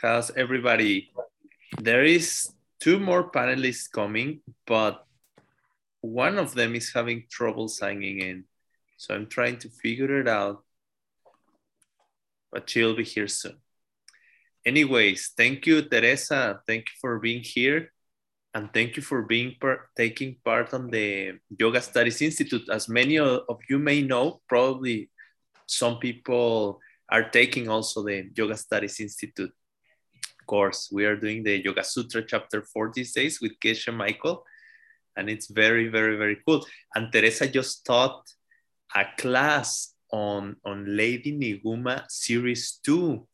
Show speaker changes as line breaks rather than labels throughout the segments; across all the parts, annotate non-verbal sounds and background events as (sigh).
How's everybody? There is two more panelists coming, but one of them is having trouble signing in. So I'm trying to figure it out, but she'll be here soon. Anyways, thank you, Teresa. Thank you for being here. And thank you for being part, taking part on the Yoga Studies Institute. As many of you may know, probably some people are taking also the Yoga Studies Institute course. We are doing the Yoga Sutra chapter four these days with Geshe Michael, and it's very, very, very cool. And Teresa just taught a class on, on Lady Niguma series two.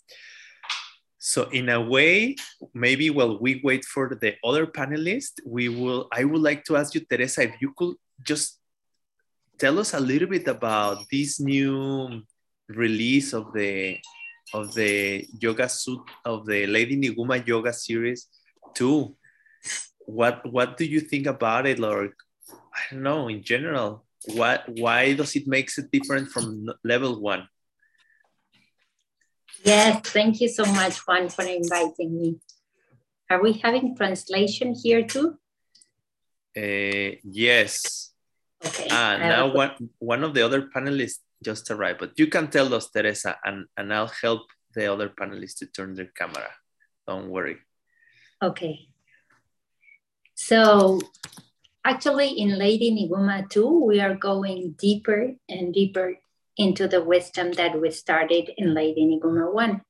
So in a way, maybe while we wait for the other panelists, we will, I would like to ask you, Teresa, if you could just tell us a little bit about this new release of the of the yoga suit of the Lady Niguma yoga series too. What what do you think about it, or I don't know in general? What why does it makes it different from level one?
Yes, thank you so much, Juan, for inviting me. Are we having translation here too?
Uh, yes. Okay. Uh, now one one of the other panelists just arrived. But you can tell us, Teresa, and, and I'll help the other panelists to turn their camera. Don't worry.
Okay. So actually in Lady Niguma 2, we are going deeper and deeper into the wisdom that we started in Lady Niguma 1.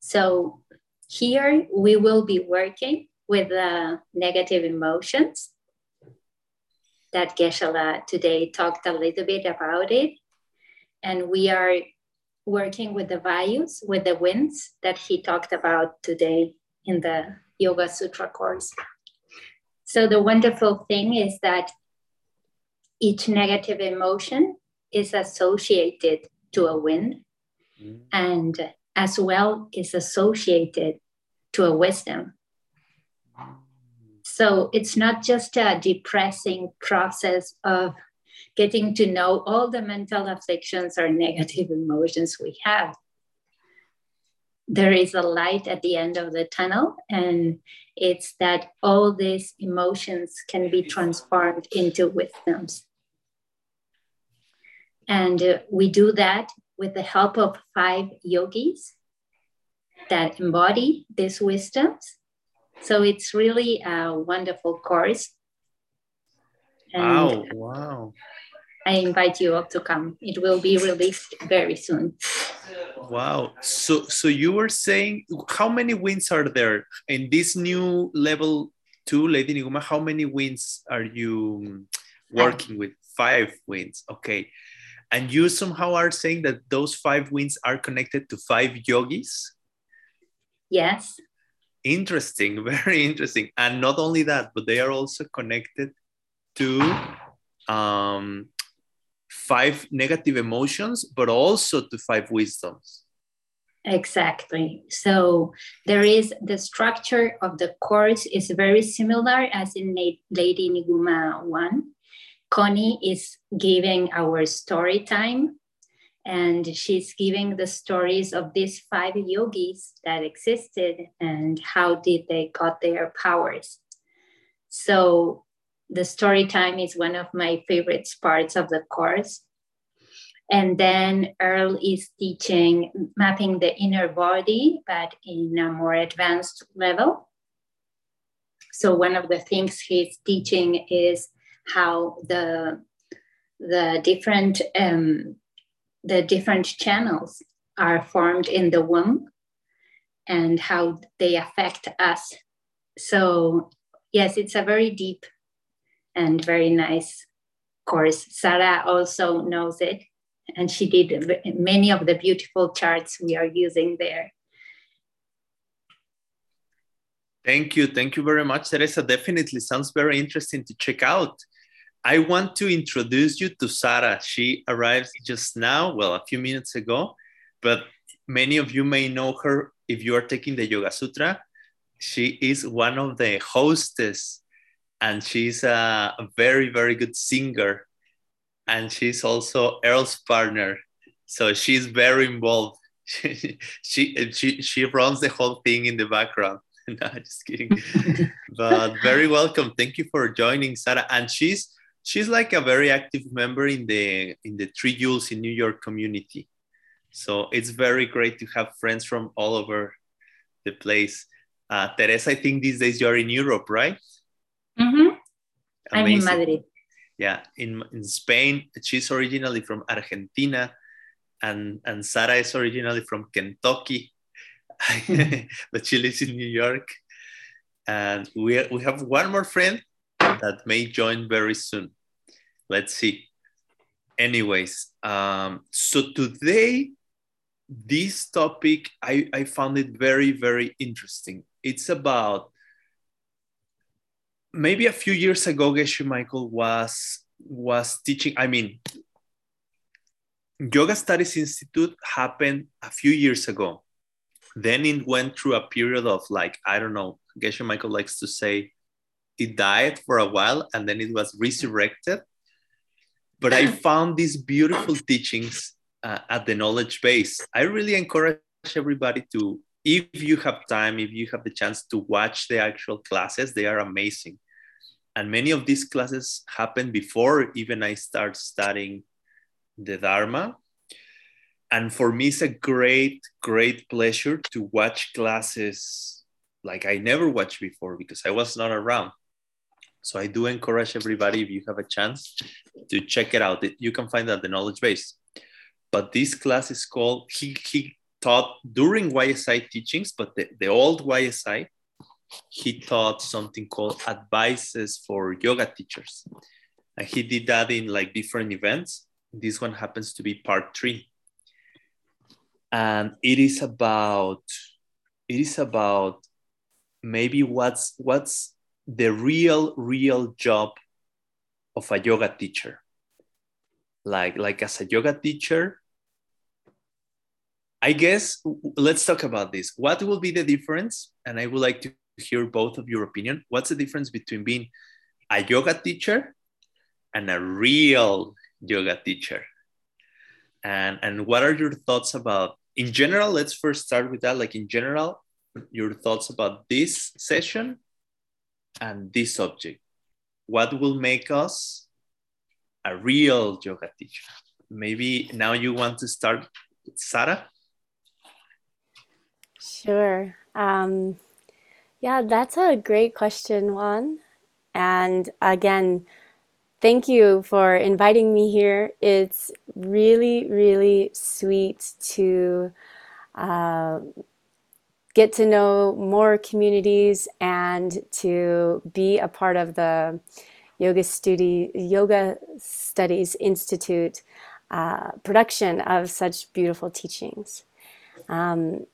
So here we will be working with the negative emotions that Geshe-la today talked a little bit about it. And we are working with the values, with the winds that he talked about today in the Yoga Sutra course. So the wonderful thing is that each negative emotion is associated to a wind mm. and as well is associated to a wisdom. So it's not just a depressing process of getting to know all the mental afflictions or negative emotions we have. There is a light at the end of the tunnel, and it's that all these emotions can be transformed into wisdoms. And uh, we do that with the help of five yogis that embody these wisdoms so it's really a wonderful course.
And wow, wow.
I invite you all to come. It will be released very soon.
Wow. So so you were saying how many winds are there in this new level two, Lady Niguma? How many winds are you working with? Five winds. Okay. And you somehow are saying that those five winds are connected to five yogis?
Yes.
Interesting, (laughs) very interesting. And not only that, but they are also connected to um, five negative emotions, but also to five wisdoms.
Exactly. So there is the structure of the course is very similar as in Lady Niguma 1. Connie is giving our story time and she's giving the stories of these five yogis that existed and how did they got their powers. So the story time is one of my favorite parts of the course. And then earl is teaching mapping the inner body but in a more advanced level. So one of the things he's teaching is how the the different um, the different channels are formed in the womb and how they affect us. So, yes, it's a very deep and very nice course. Sarah also knows it, and she did many of the beautiful charts we are using there.
Thank you. Thank you very much, Teresa. Definitely sounds very interesting to check out. I want to introduce you to Sarah. She arrived just now, well, a few minutes ago, but many of you may know her if you are taking the Yoga Sutra. She is one of the hostess and she's a very, very good singer. And she's also Earl's partner. So she's very involved. (laughs) she, she she she runs the whole thing in the background. (laughs) no, just kidding. (laughs) but very welcome. Thank you for joining, Sarah. And she's she's like a very active member in the in the Three Jewels in New York community. So it's very great to have friends from all over the place. Uh, Teresa, I think these days you're in Europe, right?
Mm-hmm. I'm in Madrid.
Yeah, in, in Spain. She's originally from Argentina, and, and Sarah is originally from Kentucky, (laughs) (laughs) but she lives in New York. And we, we have one more friend that may join very soon. Let's see. Anyways, um, so today, this topic, I, I found it very, very interesting. It's about maybe a few years ago, Geshe Michael was was teaching. I mean, Yoga Studies Institute happened a few years ago. Then it went through a period of like I don't know. Geshe Michael likes to say it died for a while and then it was resurrected. But I (laughs) found these beautiful teachings uh, at the knowledge base. I really encourage everybody to if you have time, if you have the chance to watch the actual classes, they are amazing. And many of these classes happen before even I start studying the Dharma. And for me, it's a great, great pleasure to watch classes like I never watched before because I was not around. So I do encourage everybody, if you have a chance, to check it out. You can find that the knowledge base. But this class is called, he, he taught during YSI teachings, but the, the old YSI, he taught something called advices for yoga teachers. And he did that in like different events. This one happens to be part three. And it is about, it is about maybe what's what's the real, real job of a yoga teacher. Like, like as a yoga teacher, I guess let's talk about this. What will be the difference? And I would like to hear both of your opinion. What's the difference between being a yoga teacher and a real yoga teacher? And and what are your thoughts about in general? Let's first start with that. Like in general, your thoughts about this session and this subject. What will make us a real yoga teacher? Maybe now you want to start, Sarah.
Sure. Um, yeah, that's a great question, Juan. And again, thank you for inviting me here. It's really, really sweet to uh, get to know more communities and to be a part of the Yoga, Studi- Yoga Studies Institute uh, production of such beautiful teachings. Um,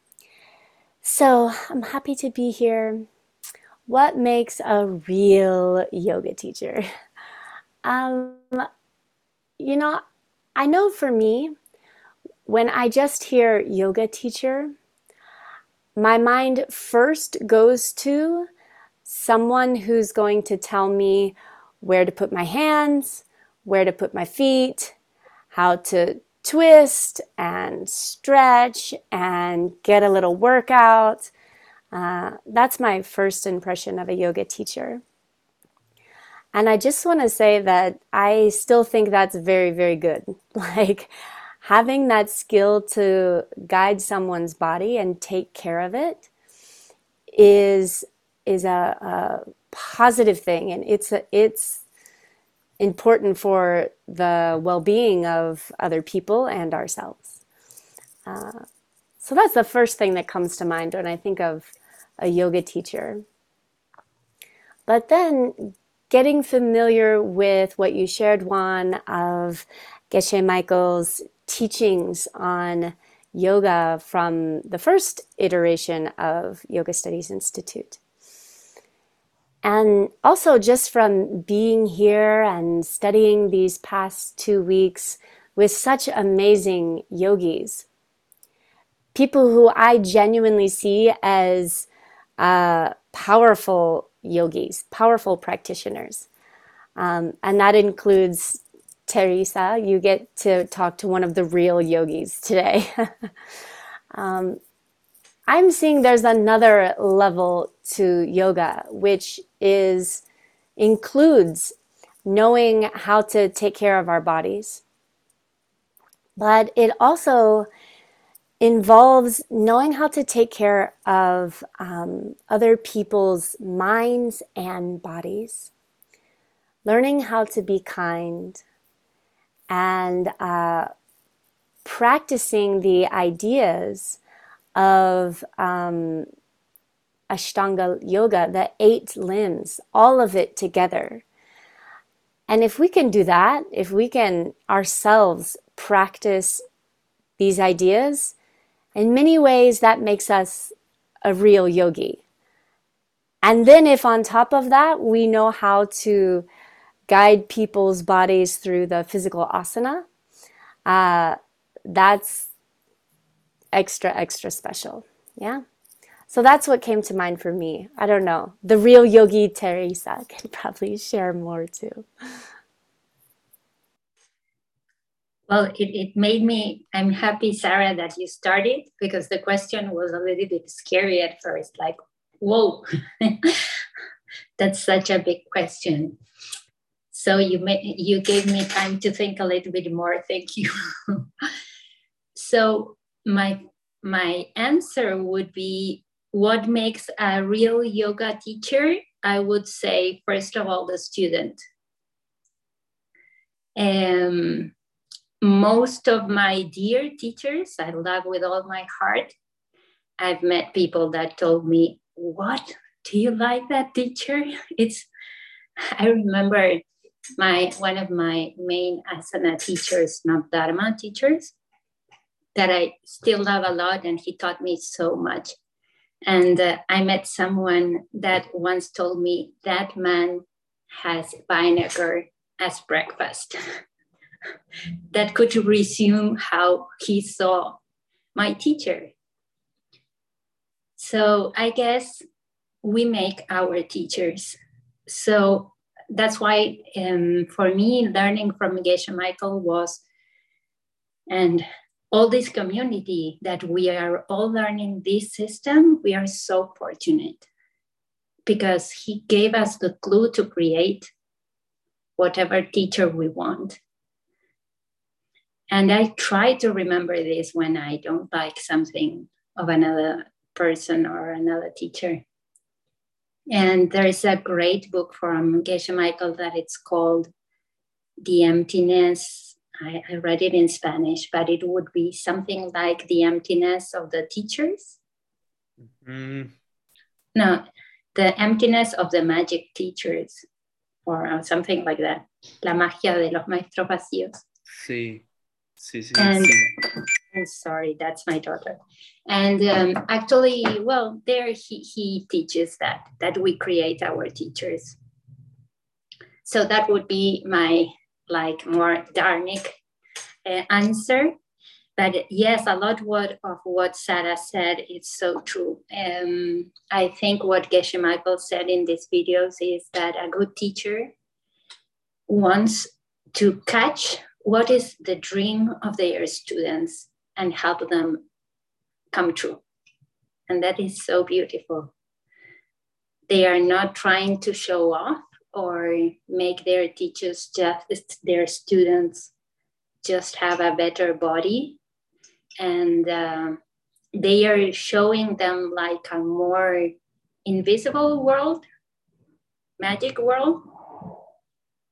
so I'm happy to be here. What makes a real yoga teacher? (laughs) Um, you know, I know for me, when I just hear yoga teacher, my mind first goes to someone who's going to tell me where to put my hands, where to put my feet, how to twist and stretch and get a little workout. Uh, that's my first impression of a yoga teacher. And I just want to say that I still think that's very, very good. (laughs) Like having that skill to guide someone's body and take care of it is is a, a positive thing, and it's a, it's important for the well being of other people and ourselves. Uh, so that's the first thing that comes to mind when I think of a yoga teacher. But then getting familiar with what you shared, Juan, of Geshe Michael's teachings on yoga from the first iteration of Yoga Studies Institute. And also, just from being here and studying these past two weeks with such amazing yogis, people who I genuinely see as uh, powerful yogis, powerful practitioners. Um, and that includes Teresa. You get to talk to one of the real yogis today. (laughs) um, I'm seeing there's another level to yoga, which is includes knowing how to take care of our bodies. But it also involves knowing how to take care of um, other people's minds and bodies, learning how to be kind, and uh, practicing the ideas of um, Ashtanga Yoga, the eight limbs, all of it together. And if we can do that, if we can ourselves practice these ideas, in many ways that makes us a real yogi. And then, if on top of that, we know how to guide people's bodies through the physical asana, uh, that's extra, extra special. Yeah. So that's what came to mind for me. I don't know. The real Yogi Teresa (laughs) can probably share more too.
Well, it, it made me, I'm happy, Sarah, that you started because the question was a little bit scary at first. Like, whoa, (laughs) that's such a big question. So you may, you gave me time to think a little bit more. (laughs) Thank you. so my my answer would be what makes a real yoga teacher? I would say first of all the student. Um, most of my dear teachers, I love with all my heart. I've met people that told me, "What do you like that teacher?" (laughs) It's. I remember my one of my main asana teachers, not Dharma teachers, that I still love a lot, and he taught me so much. And uh, I met someone that once told me that man has vinegar as breakfast. (laughs) that could resume how he saw my teacher. So I guess we make our teachers. So that's why um, for me learning from geshe michael was and all this community that we are all learning this system we are so fortunate because he gave us the clue to create whatever teacher we want. And i try to remember this when i don't like something of another person or another teacher and there is a great book from Geshe Michael that it's called The Emptiness. I, I, read it in Spanish, but it would be something like The Emptiness of the Teachers. Mm-hmm. No, The Emptiness of the Magic Teachers, or something like that. La magia de los maestros vacíos.
Sí, sí, sí.
And,
sí.
Sorry, that's my daughter. And um, actually, well, there he, he teaches that, that we create our teachers. So that would be my like more dharmic uh, answer. But yes, a lot what, of what Sarah said is so true. Um, I think what Geshe Michael said in these videos is that a good teacher wants to catch what is the dream of their students and help them come true. And that is so beautiful. They are not trying to show off or make their teachers just their students just have a better body and uh, they are showing them like a more invisible world magic world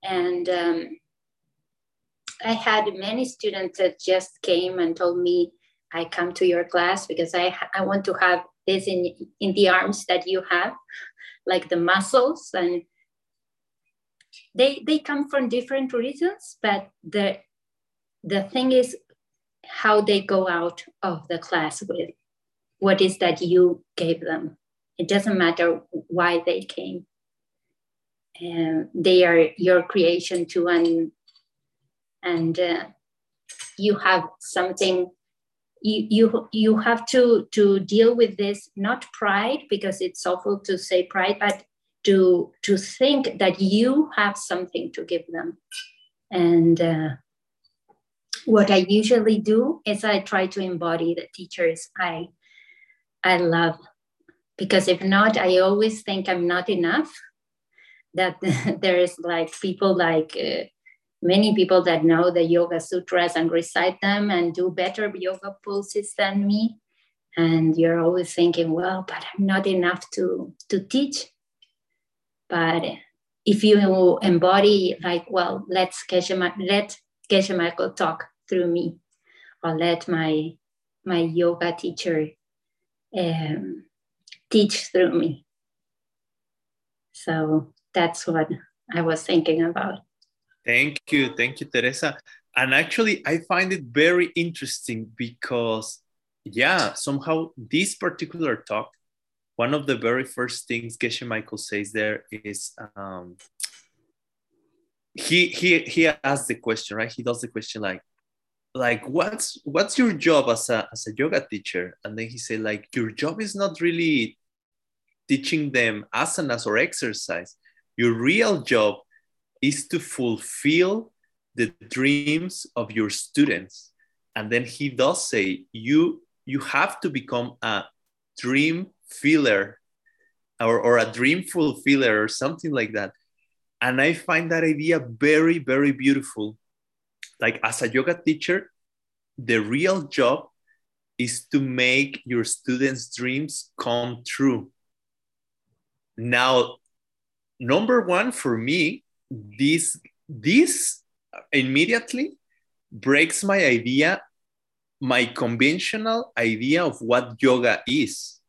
and um, I had many students that just came and told me, I come to your class because I, I want to have this in, in the arms that you have, (laughs) like the muscles. And they, they come from different reasons, but the, the thing is how they go out of the class with what is that you gave them. It doesn't matter why they came. They are your creation too, and and uh, you have something you, you you have to to deal with this not pride because it's awful to say pride but to to think that you have something to give them and uh, what I usually do is I try to embody the teachers I I love because if not, I always think I'm not enough. That (laughs) there is like people like uh, many people that know the Yoga Sutras and recite them and do better yoga poses than me. And you're always thinking, well, but I'm not enough to to teach. But if you embody like, well, let's Geshe, let Geshe Michael talk through me, or let my my yoga teacher um, teach through me. So that's what I was thinking about.
Thank you. Thank you, Teresa. And actually, I find it very interesting because, yeah, somehow this particular talk, one of the very first things Geshe Michael says there is um, he he he asks the question, right? He does the question like, like what's what's your job as a as a yoga teacher? And then he said like your job is not really teaching them asanas or exercise. Your real job is to fulfill the dreams of your students. And then he does say you you have to become a dream filler or, or a dream fulfiller or something like that. And I find that idea very, very beautiful like as a yoga teacher, the real job is to make your students' dreams come true. Now, number one for me, this this immediately breaks my idea, my conventional idea of what yoga is.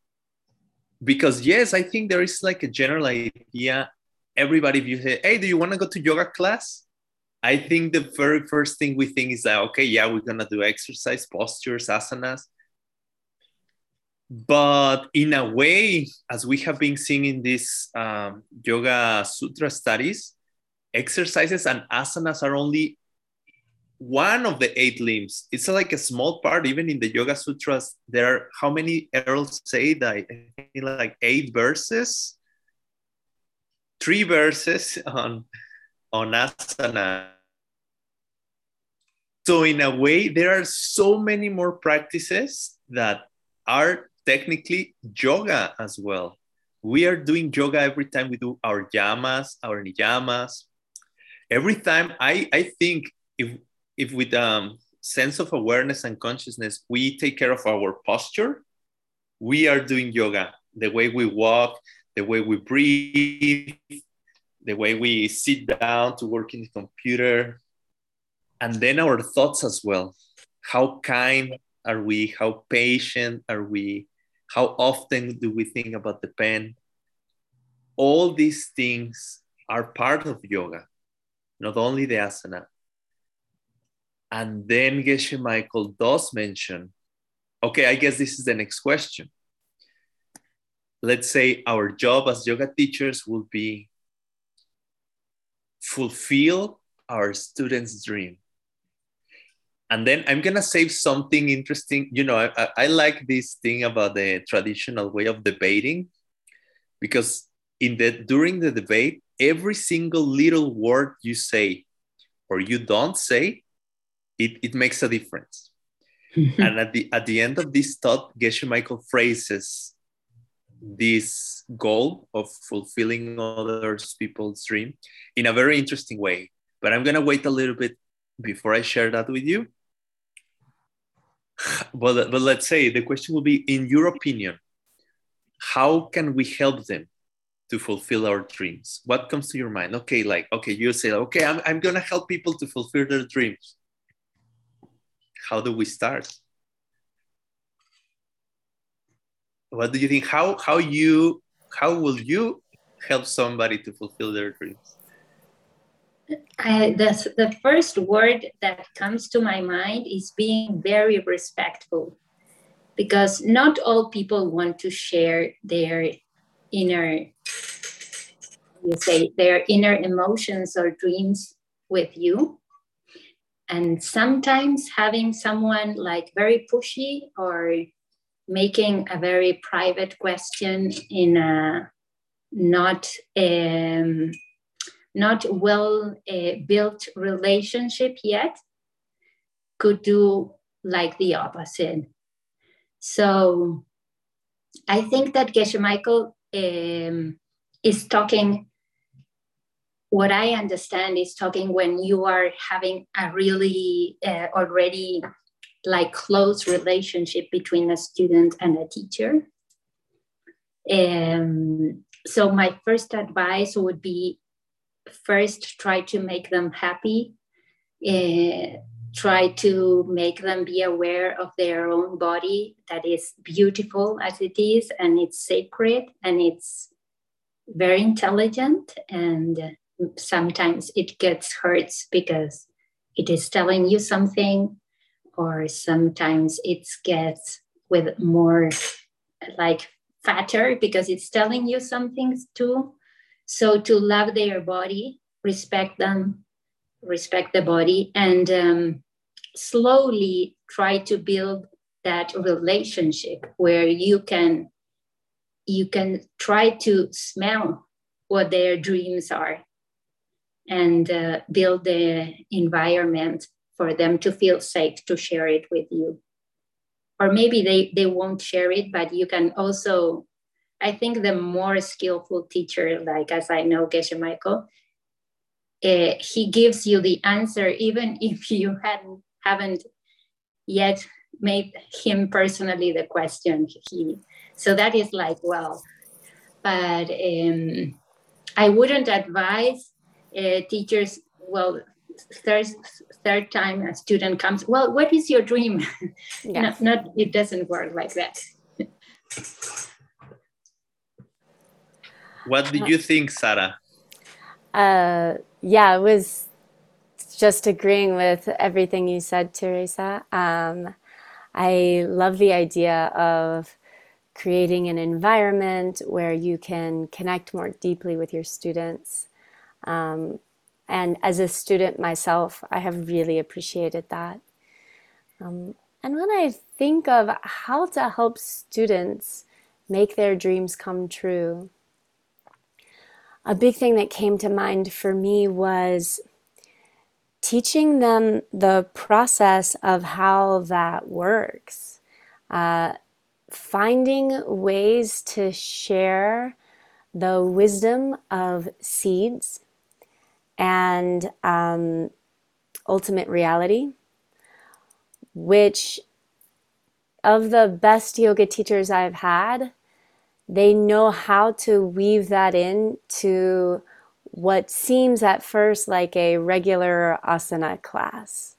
Because yes, I think there is like a general idea. Everybody, if you say, "Hey, do you want to go to yoga class?" I think the very first thing we think is that, okay, yeah, we're to do exercise, postures, asanas. But in a way, as we have been seeing in these um, Yoga Sutra studies, exercises and asanas are only one of the eight limbs. It's like a small part, even in the Yoga Sutras. There are how many Errol's say that? like eight verses, three verses on on asana. So in a way, there are so many more practices that are technically yoga as well. We are doing yoga every time we do our yamas, our niyamas. Every time I, I think if if with um sense of awareness and consciousness we take care of our posture, we are doing yoga. The way we walk, the way we breathe, the way we sit down to work in the computer, and then our thoughts as well. How kind are we? How patient are we? How often do we think about the pen? All these things are part of yoga, not only the asana. And then Geshe Michael does mention, okay, I guess this is the next question. Let's say our job as yoga teachers will be fulfill our students' dream. And then I'm gonna say something interesting. You know, I, I like this thing about the traditional way of debating because in the during the debate, every single little word you say or you don't say, it, it makes a difference. (laughs) and at the at the end of this thought, Geshe Michael phrases this goal of fulfilling other people's dream in a very interesting way. But I'm gonna wait a little bit before I share that with you. (sighs) But, but let's say the question will be in your opinion, how can we help them to fulfill our dreams? What comes to your mind? Okay, like, okay, you say, okay, I'm, I'm gonna help people to fulfill their dreams. How do we start? what do you think how how you how will you help somebody to fulfill their dreams
I, the, the first word that comes to my mind is being very respectful because not all people want to share their inner you say their inner emotions or dreams with you and sometimes having someone like very pushy or making a very private question in a not um, not well uh, built relationship yet could do like the opposite. So I think that Geshe Michael um, is talking, what I understand is talking when you are having a really uh, already like close relationship between a student and a teacher. Um, so my first advice would be first try to make them happy uh, try to make them be aware of their own body that is beautiful as it is and it's sacred and it's very intelligent and sometimes it gets hurts because it is telling you something or sometimes it gets with more like fatter because it's telling you some things too. So to love their body respect them respect the body and um, slowly try to build that relationship where you can you can try to smell what their dreams are and uh, build the environment for them to feel safe to share it with you. Or maybe they, they won't share it but you can also i think the more skillful teacher like as i know geshe michael uh, he gives you the answer even (laughs) if you hadn't haven't yet made him personally the question he so that is like well but um, i wouldn't advise teachers well third third time a student comes well what is your dream (laughs) yeah. not, not it doesn't work like that
what did you think sarah
uh, yeah, it was just agreeing with everything you said, Teresa. Um, I love the idea of creating an environment where you can connect more deeply with your students. Um, and as a student myself, I have really appreciated that. Um, and when I think of how to help students make their dreams come true, a big thing that came to mind for me was teaching them the process of how that works. Uh, finding ways to share the wisdom of seeds and um, ultimate reality, which of the best yoga teachers I've had, they know how to weave that in to what seems at first like a regular asana class.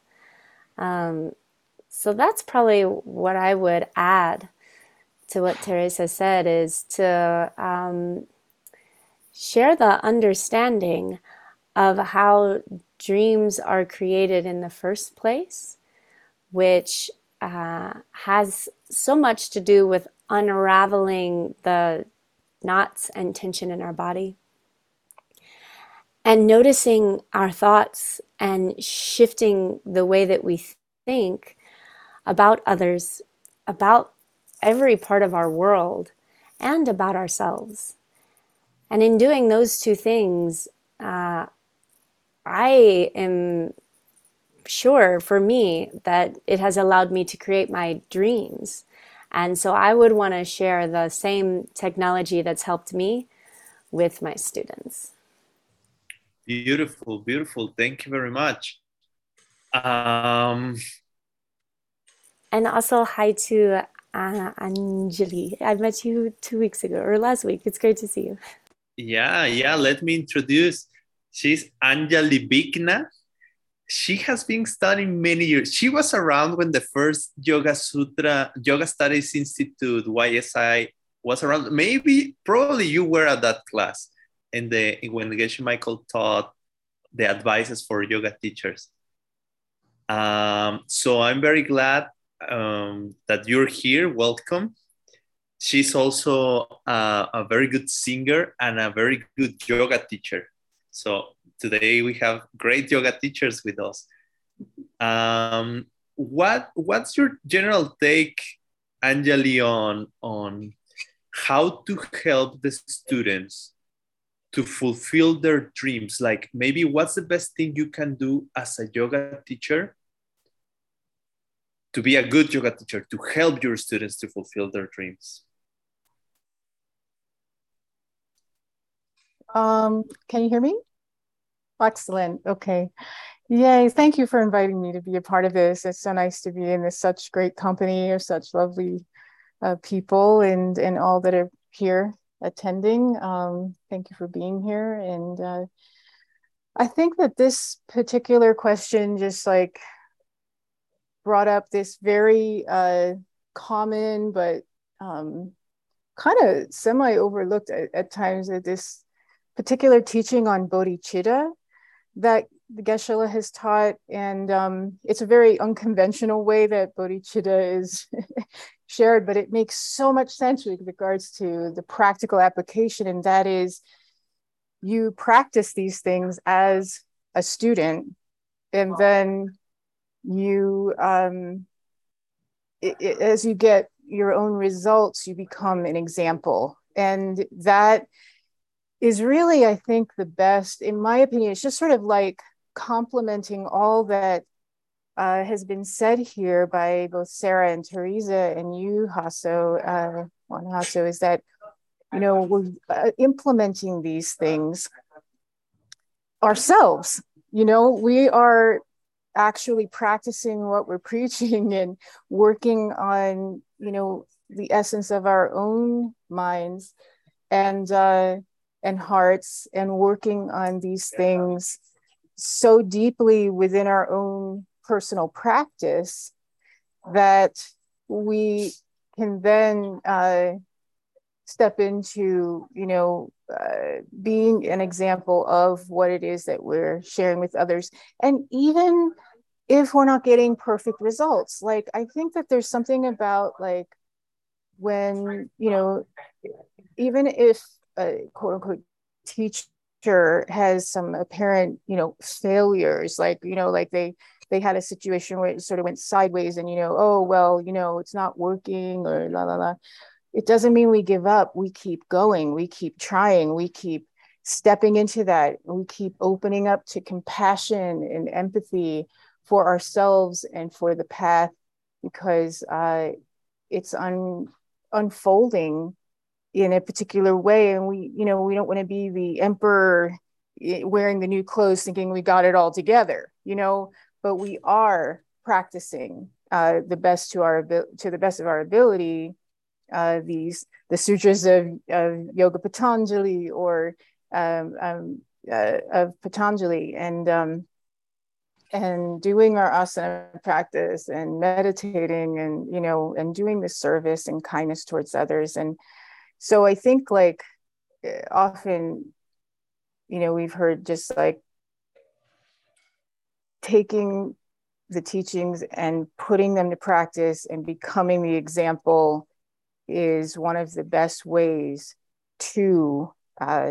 Um, so that's probably what I would add to what Teresa said is to um, share the understanding of how dreams are created in the first place, which uh, has so much to do with unraveling the knots and tension in our body. And noticing our thoughts and shifting the way that we think about others, about every part of our world, and about ourselves. And in doing those two things, uh, I am sure for me that it has allowed me to create my dreams and so I would want to share the same technology that's helped me with my students.
Beautiful, beautiful. Thank you very much. Um,
and also, hi to uh, Anjali. I met you two weeks ago or last week. It's great to see you.
Yeah, yeah. Let me introduce. She's Anjali Bigna she has been studying many years. She was around when the first Yoga Sutra, Yoga Studies Institute, YSI, was around. Maybe, probably you were at that class in the when Geshe Michael taught the advices for yoga teachers. Um, so I'm very glad um, that you're here. Welcome. She's also uh, a very good singer and a very good yoga teacher. So today we have great yoga teachers with us. Um, what what's your general take, Anjali, on on how to help the students to fulfill their dreams? Like maybe what's the best thing you can do as a yoga teacher to be a good yoga teacher, to help your students to fulfill their dreams?
Um, can you hear me? Excellent. Okay. Yay. Thank you for inviting me to be a part of this. It's so nice to be in this such great company of such lovely uh, people and, and all that are here attending. Um, thank you for being here. And uh, I think that this particular question just like brought up this very uh, common but um, kind of semi overlooked at, at times that this particular teaching on bodhicitta that the Geshe-la has taught. And um, it's a very unconventional way that bodhicitta is (laughs) shared, but it makes so much sense with regards to the practical application. And that is, you practice these things as a student, and then you, um, it, it, as you get your own results, you become an example. And that is really, I think, the best, in my opinion, it's just sort of like complementing all that uh, has been said here by both Sarah and Teresa and you, Hasso, uh, Juan Hasso, is that, you know, we're uh, implementing these things ourselves. You know, we are actually practicing what we're (laughs) preaching and working on, you know, the essence of our own minds and uh, and hearts and working on these things so deeply within our own personal practice that we can then uh, step into you know uh, being an example of what it is that we're sharing with others. And even if we're not getting perfect results like i think that there's something about like when you know even if a quote unquote teacher has some apparent, you know, failures, like, you know, like they they had a situation where it sort of went sideways and, you know, oh, well, you know, it's not working or la la la. It doesn't mean we give up. We keep going. We keep trying. We keep stepping into that. We keep opening up to compassion and empathy for ourselves and for the path because uh, it's un- unfolding in a particular way. And we you know we don't want to be the emperor wearing the new clothes thinking we got it all together you know? But we are practicing uh, the best to our to the best of our ability uh, these the sutras of, of yoga patanjali or um, um, uh, of patanjali and um, and doing our asana practice and meditating and you know and doing the service and kindness towards others. And so i think like eh, often you know we've heard just like taking the teachings and putting them to practice and becoming the example is one of the best ways to uh,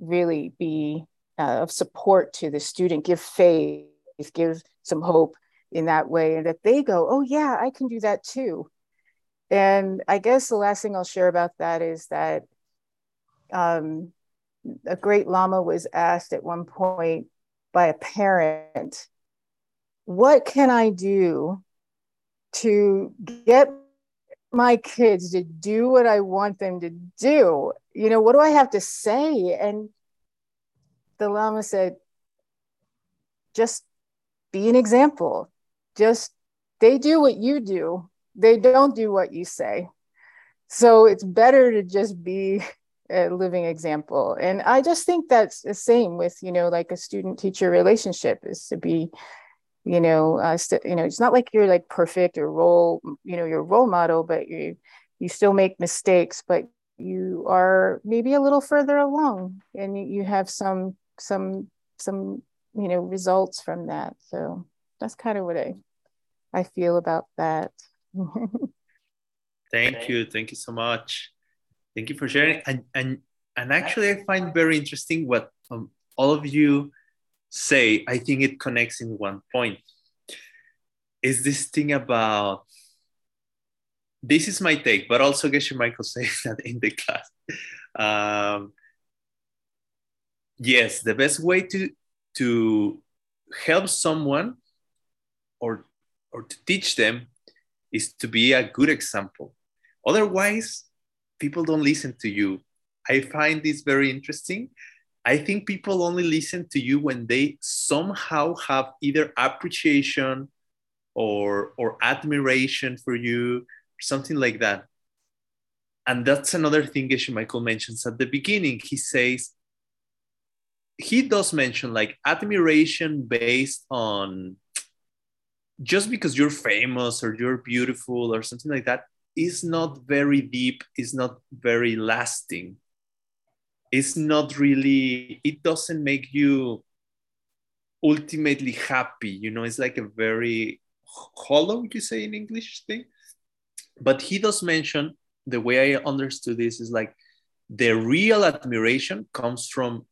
really be uh, of support to the student give faith give some hope in that way and that they go oh yeah i can do that too and I guess the last thing I'll share about that is that um, a great Lama was asked at one point by a parent, What can I do to get my kids to do what I want them to do? You know, what do I have to say? And the Lama said, Just be an example. Just they do what you do they don't do what you say. So it's better to just be a living example. And I just think that's the same with, you know, like a student teacher relationship is to be, you know, uh, st- you know, it's not like you're like perfect or role, you know, your role model, but you, you still make mistakes, but you are maybe a little further along and you, you have some, some, some, you know, results from that. So that's kind of what I, I feel about that.
Thank you. Thank you so much. Thank you for sharing. And and and actually, I find very interesting what um, all of you say. I think it connects in one point. Is this thing about this is my take, but also Geshe Michael (laughs) says that in the class. Um, yes, the best way to to help someone or or to teach them is to be a good example. Otherwise, people don't listen to you. I find this very interesting. I think people only listen to you when they somehow have either appreciation or or admiration for you, something like that. And that's another thing Geshe Michael mentions at the beginning. He says he does mention like admiration based on just because you're famous or you're beautiful or something like that is not very deep, is not very lasting. It's not really, it doesn't make you ultimately happy. You know, it's like a very hollow, you say in English thing. But he does mention the way I understood this is like the real admiration comes from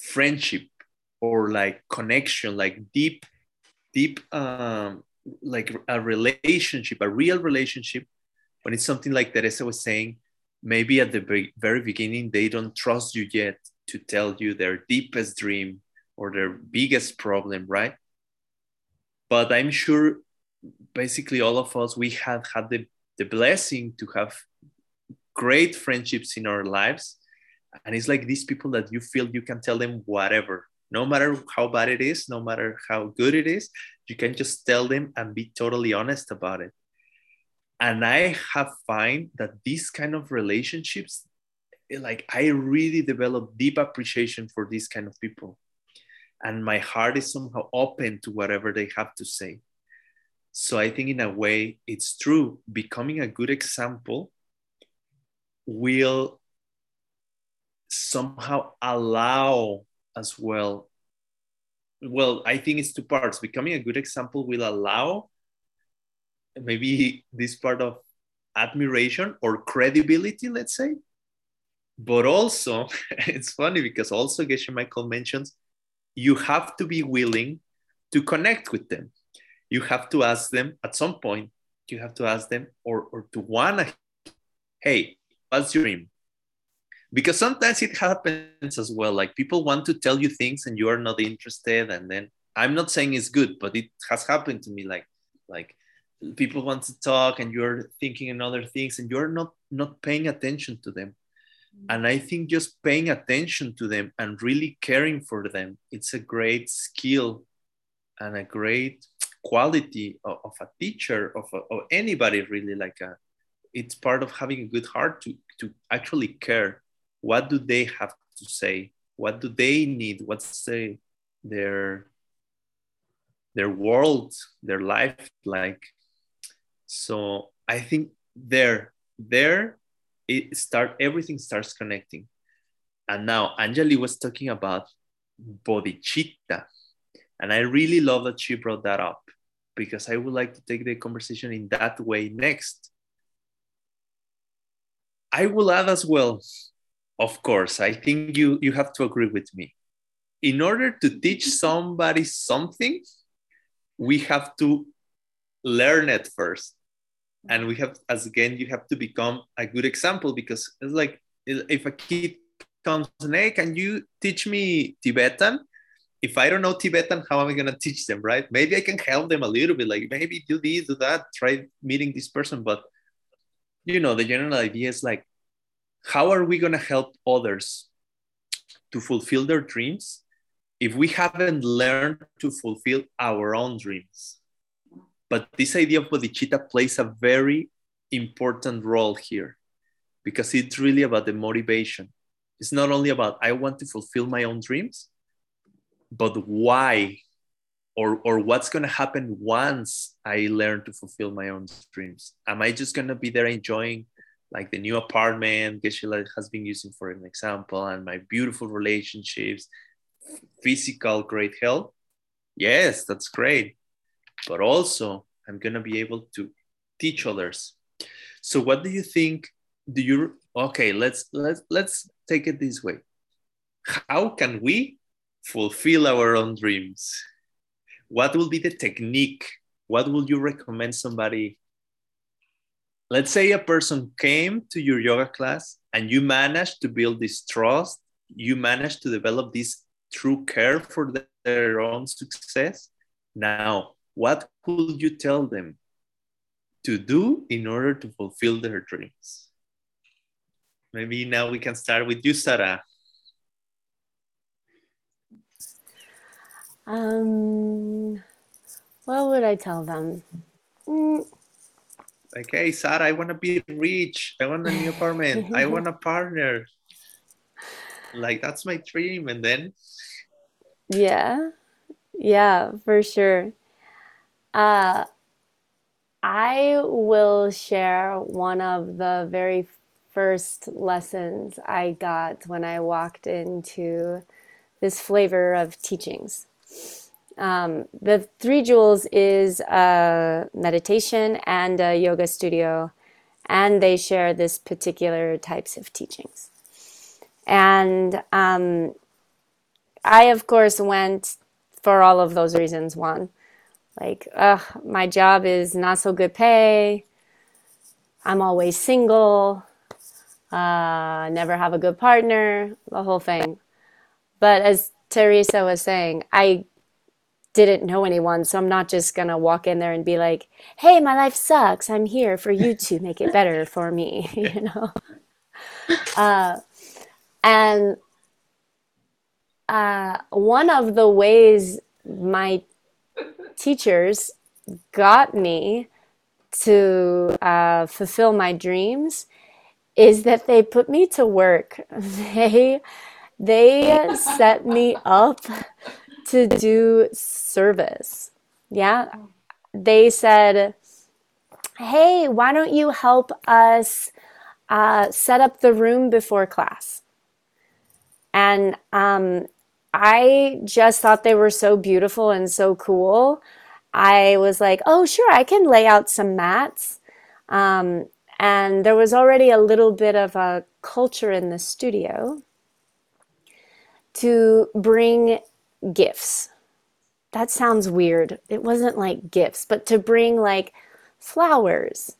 friendship or like connection, like deep, deep, um, like a relationship, a real relationship. When it's something like Teresa was saying, maybe at the very beginning they don't trust you yet to tell you their deepest dream or their biggest problem, right? But I'm sure basically all of us we have had the, the blessing to have great friendships in our lives and it's like these people that you feel you can tell them whatever no matter how bad it is no matter how good it is you can just tell them and be totally honest about it. And i have find that these kind of relationships eh, like i really develop deep appreciation for these kind of people. And my heart is somehow open to whatever they have to say. So i think in a way it's true. Becoming a good example will somehow allow as well. Well i think it's two parts. Becoming a good example will allow maybe this part of admiration or credibility let's say. But also (laughs) it's funny because also geshe michael mentions you have to be willing to connect with them. You have to ask them at some point you have to ask them or, or to wanna hey what's your dream because sometimes it happens as well like people want to tell you things and you are not interested and then i'm not saying it's good but it has happened to me like like people want to talk and you're thinking in other things and you're not not paying attention to them. Mm-hmm. And i think just paying attention to them and really caring for them it's a great skill and a great quality of, of a teacher of, a, of anybody really like a it's part of having a good heart to to actually care what do they have to say? What do they need? What's the, their their world their life like? So i think there there it start everything starts connecting. And now anjali was talking about bodhicitta. And i really love that she brought that up because i would like to take the conversation in that way next. I will add as well of course, I think you, you have to agree with me. In order to teach somebody something, we have to learn it first. And we have, as again, you have to become a good example because it's like if a kid comes and hey, can you teach me Tibetan? If I don't know Tibetan, how am I gonna teach them, right? Maybe I can help them a little bit, like maybe do this, do that, try meeting this person. But you know, the general idea is like how are we going to help others to fulfill their dreams if we haven't learned to fulfill our own dreams? But this idea of bodhicitta plays a very important role here because it's really about the motivation. It's not only about I want to fulfill my own dreams, but why or, or what's going to happen once I learn to fulfill my own dreams. Am I just going to be there enjoying like the new apartment Geshe has been using for an example, and my beautiful relationships, physical great health. Yes, that's great. But also, I'm gonna be able to teach others. So, what do you think? Do you okay? Let's let's let's take it this way. How can we fulfill our own dreams? What will be the technique? What will you recommend somebody let's say a person came to your yoga class and you managed to build this trust, you managed to develop this true care for their own success. Now, what could you tell them? to do in order to fulfill their dreams? Maybe now we can start with you, Sarah.
Um, what would I tell them? Mm.
Like, hey, Sarah, I want to be rich. I want a new apartment. I (laughs) want a partner. Like, that's my dream. And then?
Yeah, yeah, for sure. Uh, I will share one of the very first lessons I got when I walked into this flavor of teachings. Um, the Three Jewels is a meditation and a yoga studio, and they share this particular types of teachings. And um, I, of course, went for all of those reasons. One, like, ugh, my job is not so good pay. I'm always single. Uh, never have a good partner. The whole thing. But as Teresa was saying, I didn't know anyone, so I'm not just gonna walk in there and be like, "Hey, my life sucks. I'm here for you to make it better for me," (laughs) you know. Uh, and uh, one of the ways my teachers got me to uh, fulfill my dreams is that they put me to work. (laughs) They they set me up to do service. Yeah. They said, hey, why don't you help us uh, set up the room before class? And um, I just thought they were so beautiful and so cool. I was like, oh, sure, I can lay out some mats. Um, and there was already a little bit of a culture in the studio to bring gifts. That sounds weird. It wasn't like gifts, but to bring like flowers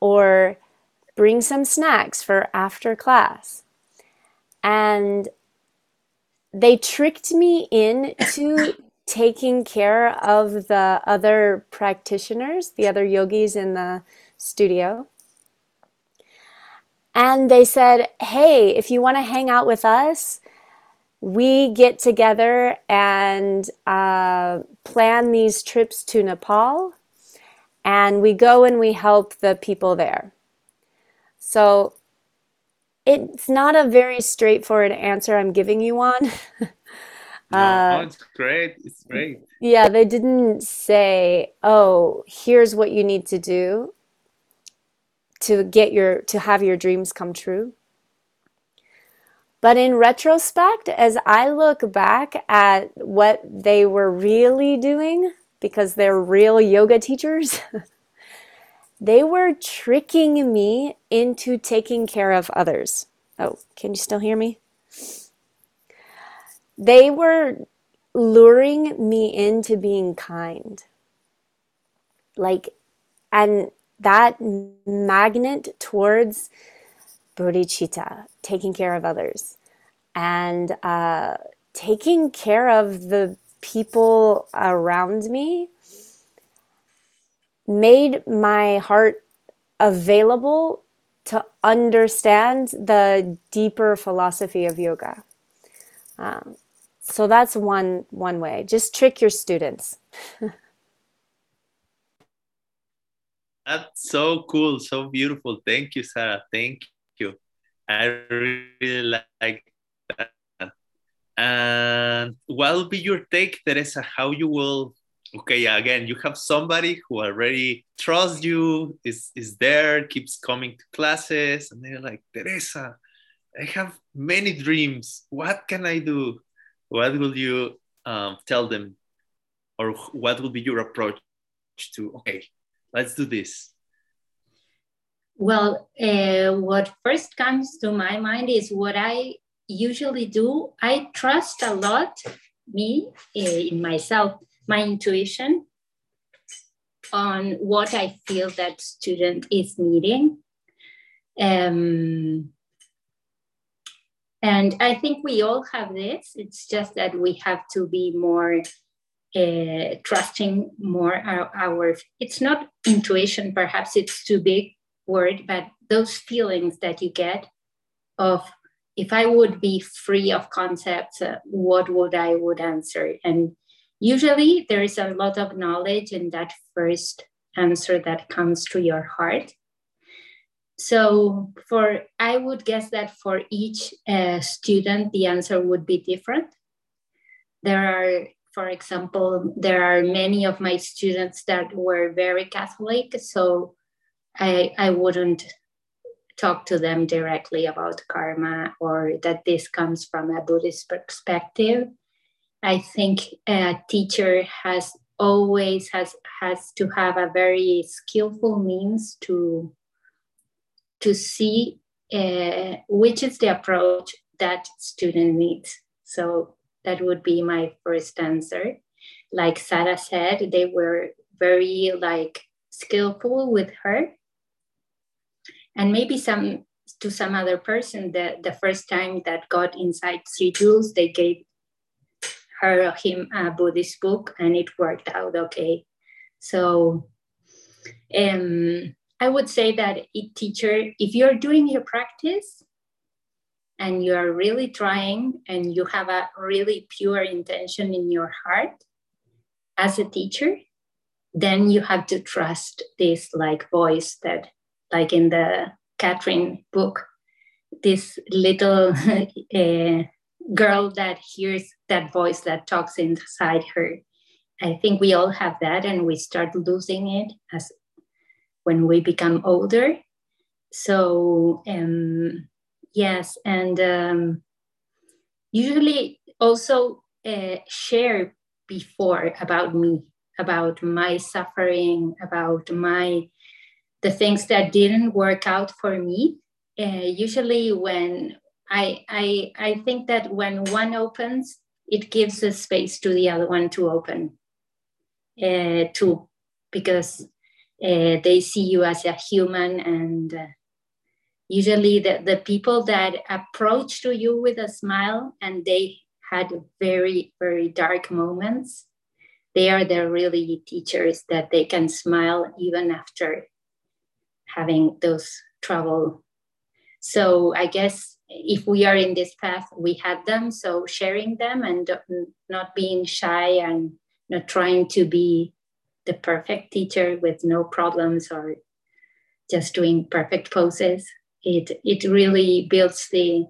or bring some snacks for after class. And they tricked me into (coughs) taking care of the other practitioners, the other yogis in the studio. And they said, hey, if you want to hang out with us, we get together and uh, plan these trips to Nepal, and we go and we help the people there. So it's not a very straightforward answer I'm giving you on. (laughs)
no, uh, it's great. It's great.
Yeah, they didn't say, "Oh, here's what you need to do to get your to have your dreams come true." But in retrospect, as I look back at what they were really doing, because they're real yoga teachers, (laughs) they were tricking me into taking care of others. Oh, can you still hear me? They were luring me into being kind. Like, and that magnet towards bodhicitta, taking care of others, and uh, taking care of the people around me made my heart available to understand the deeper philosophy of yoga. Um, so that's one one way. Just trick your students. (laughs)
that's so cool, so beautiful. Thank you, Sarah. Thank I really like that. And what will be your take, Teresa? How you will? Okay, again, you have somebody who already trusts you, is is there, keeps coming to classes, and they're like, Teresa, I have many dreams. What can I do? What will you um, tell them, or what will be your approach to? Okay, let's do this.
Well, uh, what first comes to my mind is what I usually do. I trust a lot me uh, in myself, my intuition on what I feel that student is needing. Um, and I think we all have this. It's just that we have to be more uh, trusting more our, our, it's not intuition perhaps it's too big word but those feelings that you get of if i would be free of concepts uh, what would i would answer? And usually there is a lot of knowledge in that first answer that comes to your heart. So for i would guess that for each uh, student the answer would be different. There are for example there are many of my students that were very catholic so i i wouldn't talk to them directly about karma or that this comes from a buddhist perspective i think a teacher has always has has to have a very skillful means to to see uh, which is the approach that student needs. So that would be my first answer. Like Sarah said, they were very like skillful with her. And maybe some to some other person, the, the first time that got inside Three Jewels, they gave her or him a Buddhist book and it worked out okay. So um I would say that a teacher, if you're doing your practice and you are really trying and you have a really pure intention in your heart as a teacher, then you have to trust this like voice that, like in the Catherine book, this little uh, (laughs) girl that hears that voice that talks inside her. I think we all have that, and we start losing it as when we become older. So, um, yes, and um, usually also uh, share before about me, about my suffering, about my the things that didn't work out for me. Uh, usually, when I, I I think that when one opens, it gives a space to the other one to open. Uh, to because uh, they see you as a human and uh, usually the, the people that approach to you with a smile and they had very very dark moments they are the really teachers that they can smile even after having those trouble so i guess if we are in this path we had them so sharing them and not being shy and not trying to be the perfect teacher with no problems or just doing perfect poses. It it really builds the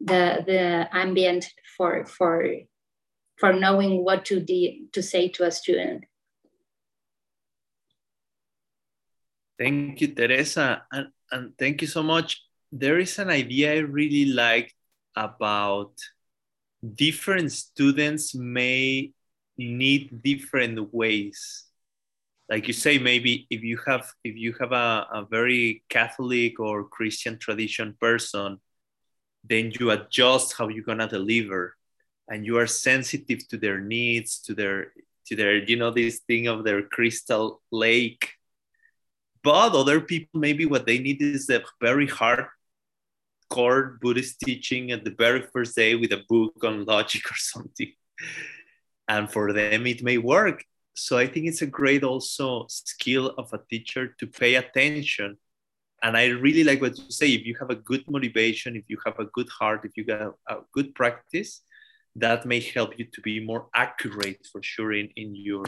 the the ambient for for for knowing what to de- to say to a student.
Thank you, Teresa, and, and thank you so much. There is an idea I really like about different students may need different ways. Like you say maybe if you have if you have a, a very catholic or christian tradition person then you adjust how you're gonna deliver. And you are sensitive to their needs to their to their you know this thing of their crystal lake but other people maybe what they need is a very hard core buddhist teaching at the very first day with a book on logic or (laughs) something. And for them it may work. So i think it's a great also skill of a teacher to pay attention. And i really like what you say. If you have a good motivation if you have a good heart if you got a good practice that may help you to be more accurate for sure in, in your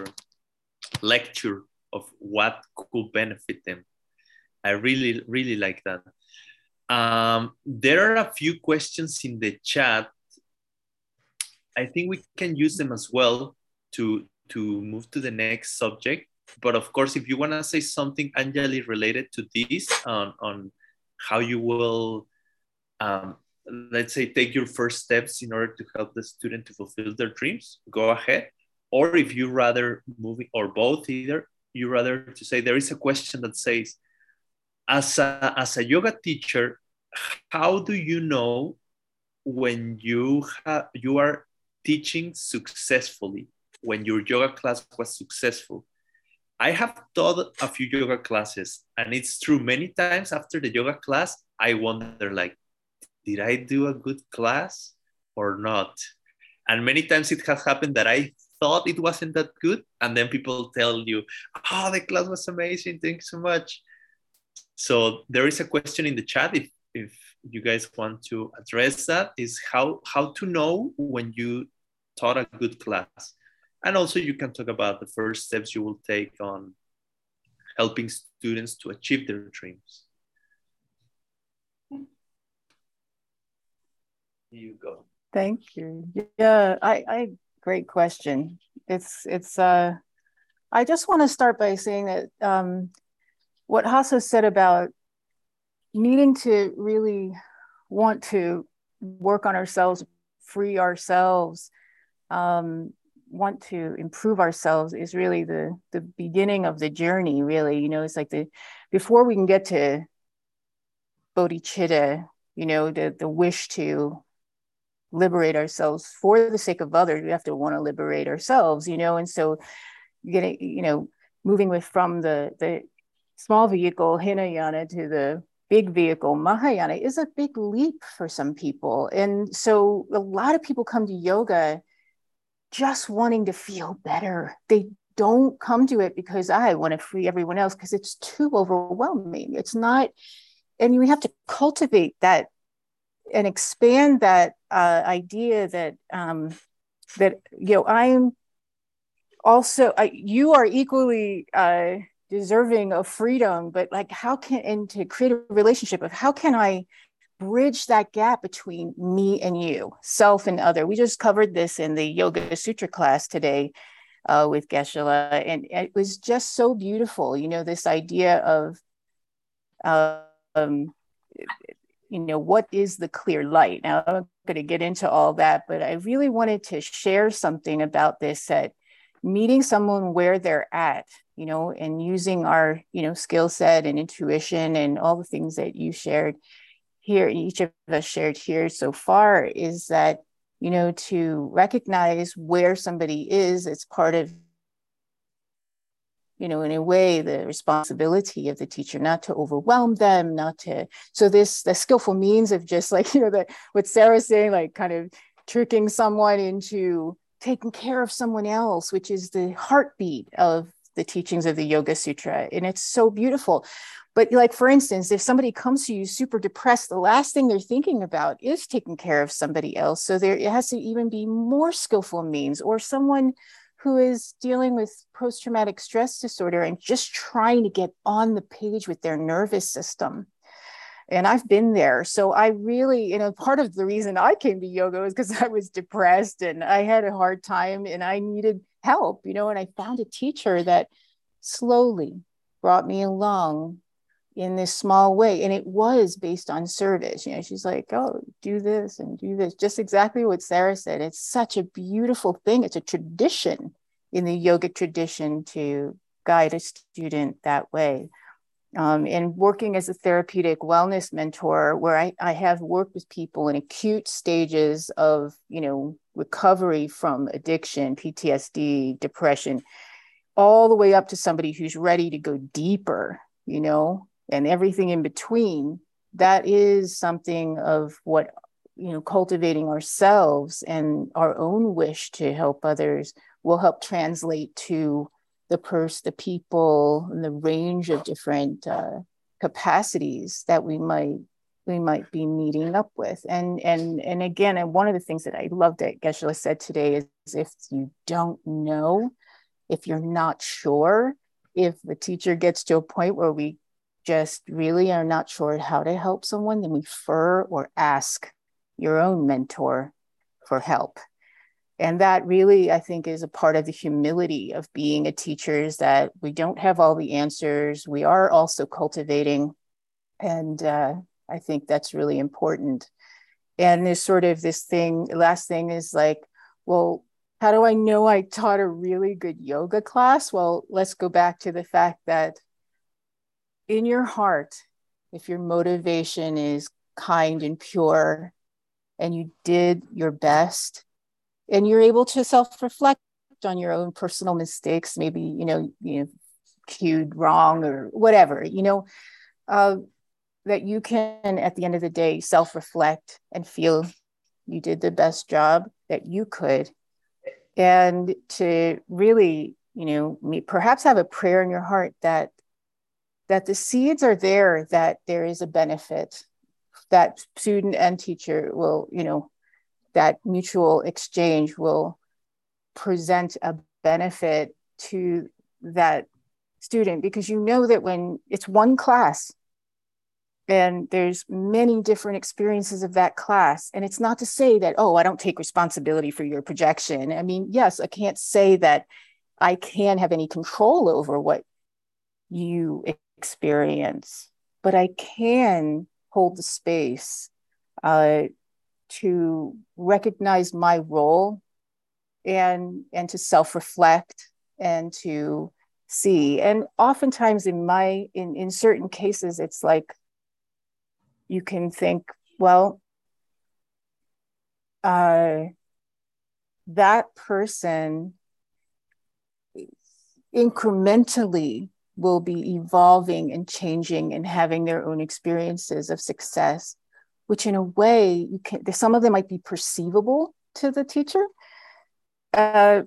lecture of what could benefit them i really really like that um, there are a few questions in the chat I think we can use them as well to to move to the next subject. But of course, if you want to say something, Anjali, related to this on, on how you will, um, let's say, take your first steps in order to help the student to fulfill their dreams, go ahead. Or if you rather moving or both either, you rather to say there is a question that says, as a, as a yoga teacher, how do you know when you have you are teaching successfully when your yoga class was successful. I have taught a few yoga classes, and it's true. Many times after the yoga class, I wonder, like, did I do a good class or not? And many times it has happened that I thought it wasn't that good and then people tell you oh the class was amazing thanks so much. So there is a question in the chat if if you guys want to address that is how how to know when you taught a good class? And also you can talk about the first steps you will take on helping students to achieve their dreams. Here you go.
Thank you. Yeah i i great question it's it's uh i just want to start by saying that um what Hasso said about needing to really want to work on ourselves, free ourselves, um, want to improve ourselves is really the the beginning of the journey. Really, you know, it's like the before we can get to bodhicitta, you know, the the wish to liberate ourselves for the sake of others. We have to want to liberate ourselves, you know, and so getting, you know, moving with from the the small vehicle Hinayana to the big vehicle Mahayana is a big leap for some people. And so a lot of people come to yoga just wanting to feel better. They don't come to it because I want to free everyone else because it's too overwhelming. It's not, and we have to cultivate that and expand that uh, idea that um, that you know I'm also you are equally uh, deserving of freedom but like how can and to create a relationship of how can i bridge that gap between me and you self and other? We just covered this in the yoga sutra class today uh, with geshe-la and it was just so beautiful you know this idea of um, you know what is the clear light? Now i'm going to get into all that but i really wanted to share something about this that meeting someone where they're at you know and using our you know skill set and intuition and all the things that you shared here each of us shared here so far is that you know to recognize where somebody is it's part of you know in a way the responsibility of the teacher not to overwhelm them not to so this the skillful means of just like (laughs) you know that what sarah's saying like kind of tricking someone into taking care of someone else, which is the heartbeat of the teachings of the Yoga Sutra. And it's so beautiful. But, like, for instance, if somebody comes to you super depressed, the last thing they're thinking about is taking care of somebody else. So, there it has to even be more skillful means, or someone who is dealing with post traumatic stress disorder and just trying to get on the page with their nervous system and I've been there. So I really, you know, part of the reason I came to yoga was because (laughs) I was depressed and I had a hard time and I needed help, you know, and I found a teacher that slowly brought me along in this small way. And it was based on service. You know, she's like, oh, do this and do this. Just exactly what Sarah said. It's such a beautiful thing. It's a tradition in the yoga tradition to guide a student that way um, and working as a therapeutic wellness mentor where I, I have worked with people in acute stages of you know recovery from addiction ptsd depression all the way up to somebody who's ready to go deeper you know and everything in between that is something of what you know cultivating ourselves and our own wish to help others will help translate to the purse, the people, and the range of different uh, capacities that we might we might be meeting up with. And and and again, and one of the things that I loved that Geshe-la said today is if you don't know, if you're not sure, if the teacher gets to a point where we just really are not sure how to help someone, then refer or ask your own mentor for help. And that really i think is a part of the humility of being a teacher is that we don't have all the answers. We are also cultivating and uh, i think that's really important. And there's sort of this thing last thing is like well how do i know i taught a really good yoga class? Well let's go back to the fact that in your heart if your motivation is kind and pure and you did your best and you're able to self-reflect on your own personal mistakes maybe you know you know cued wrong or whatever you know uh, that you can at the end of the day self-reflect and feel you did the best job that you could. And to really, you know, perhaps have a prayer in your heart that that the seeds are there, that there is a benefit, that student and teacher will, you know, that mutual exchange will present a benefit to that student. Because you know that when it's one class and there's many different experiences of that class and it's not to say that oh i don't take responsibility for your projection. I mean yes i can't say that i can have any control over what you experience but i can hold the space uh, to recognize my role and and to self-reflect and to see. And oftentimes in my in in certain cases it's like you can think well uh that person incrementally will be evolving and changing and having their own experiences of success which in a way you can some of them might be perceivable to the teacher uh,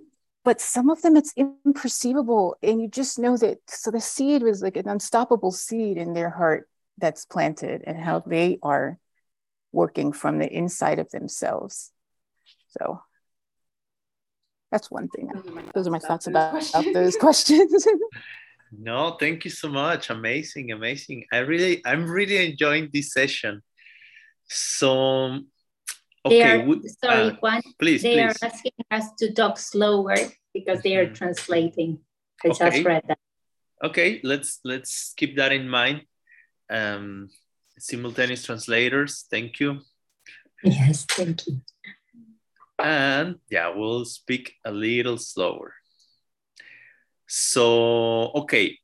but some of them it's imperceivable and you just know that so the seed was like an unstoppable seed in their heart that's planted and how they are working from the inside of themselves. So that's one thing. Those are my thoughts about, about those (laughs) questions (laughs)
no thank you so much amazing amazing i really i'm really enjoying this session so
okay are, sorry uh, Juan,
please
they
please.
are asking us to talk slower because they are mm-hmm. translating. I okay. just read that.
Okay, let's let's keep that in mind. Um, simultaneous translators, thank you.
Yes, thank you.
And yeah, we'll speak a little slower. So, okay,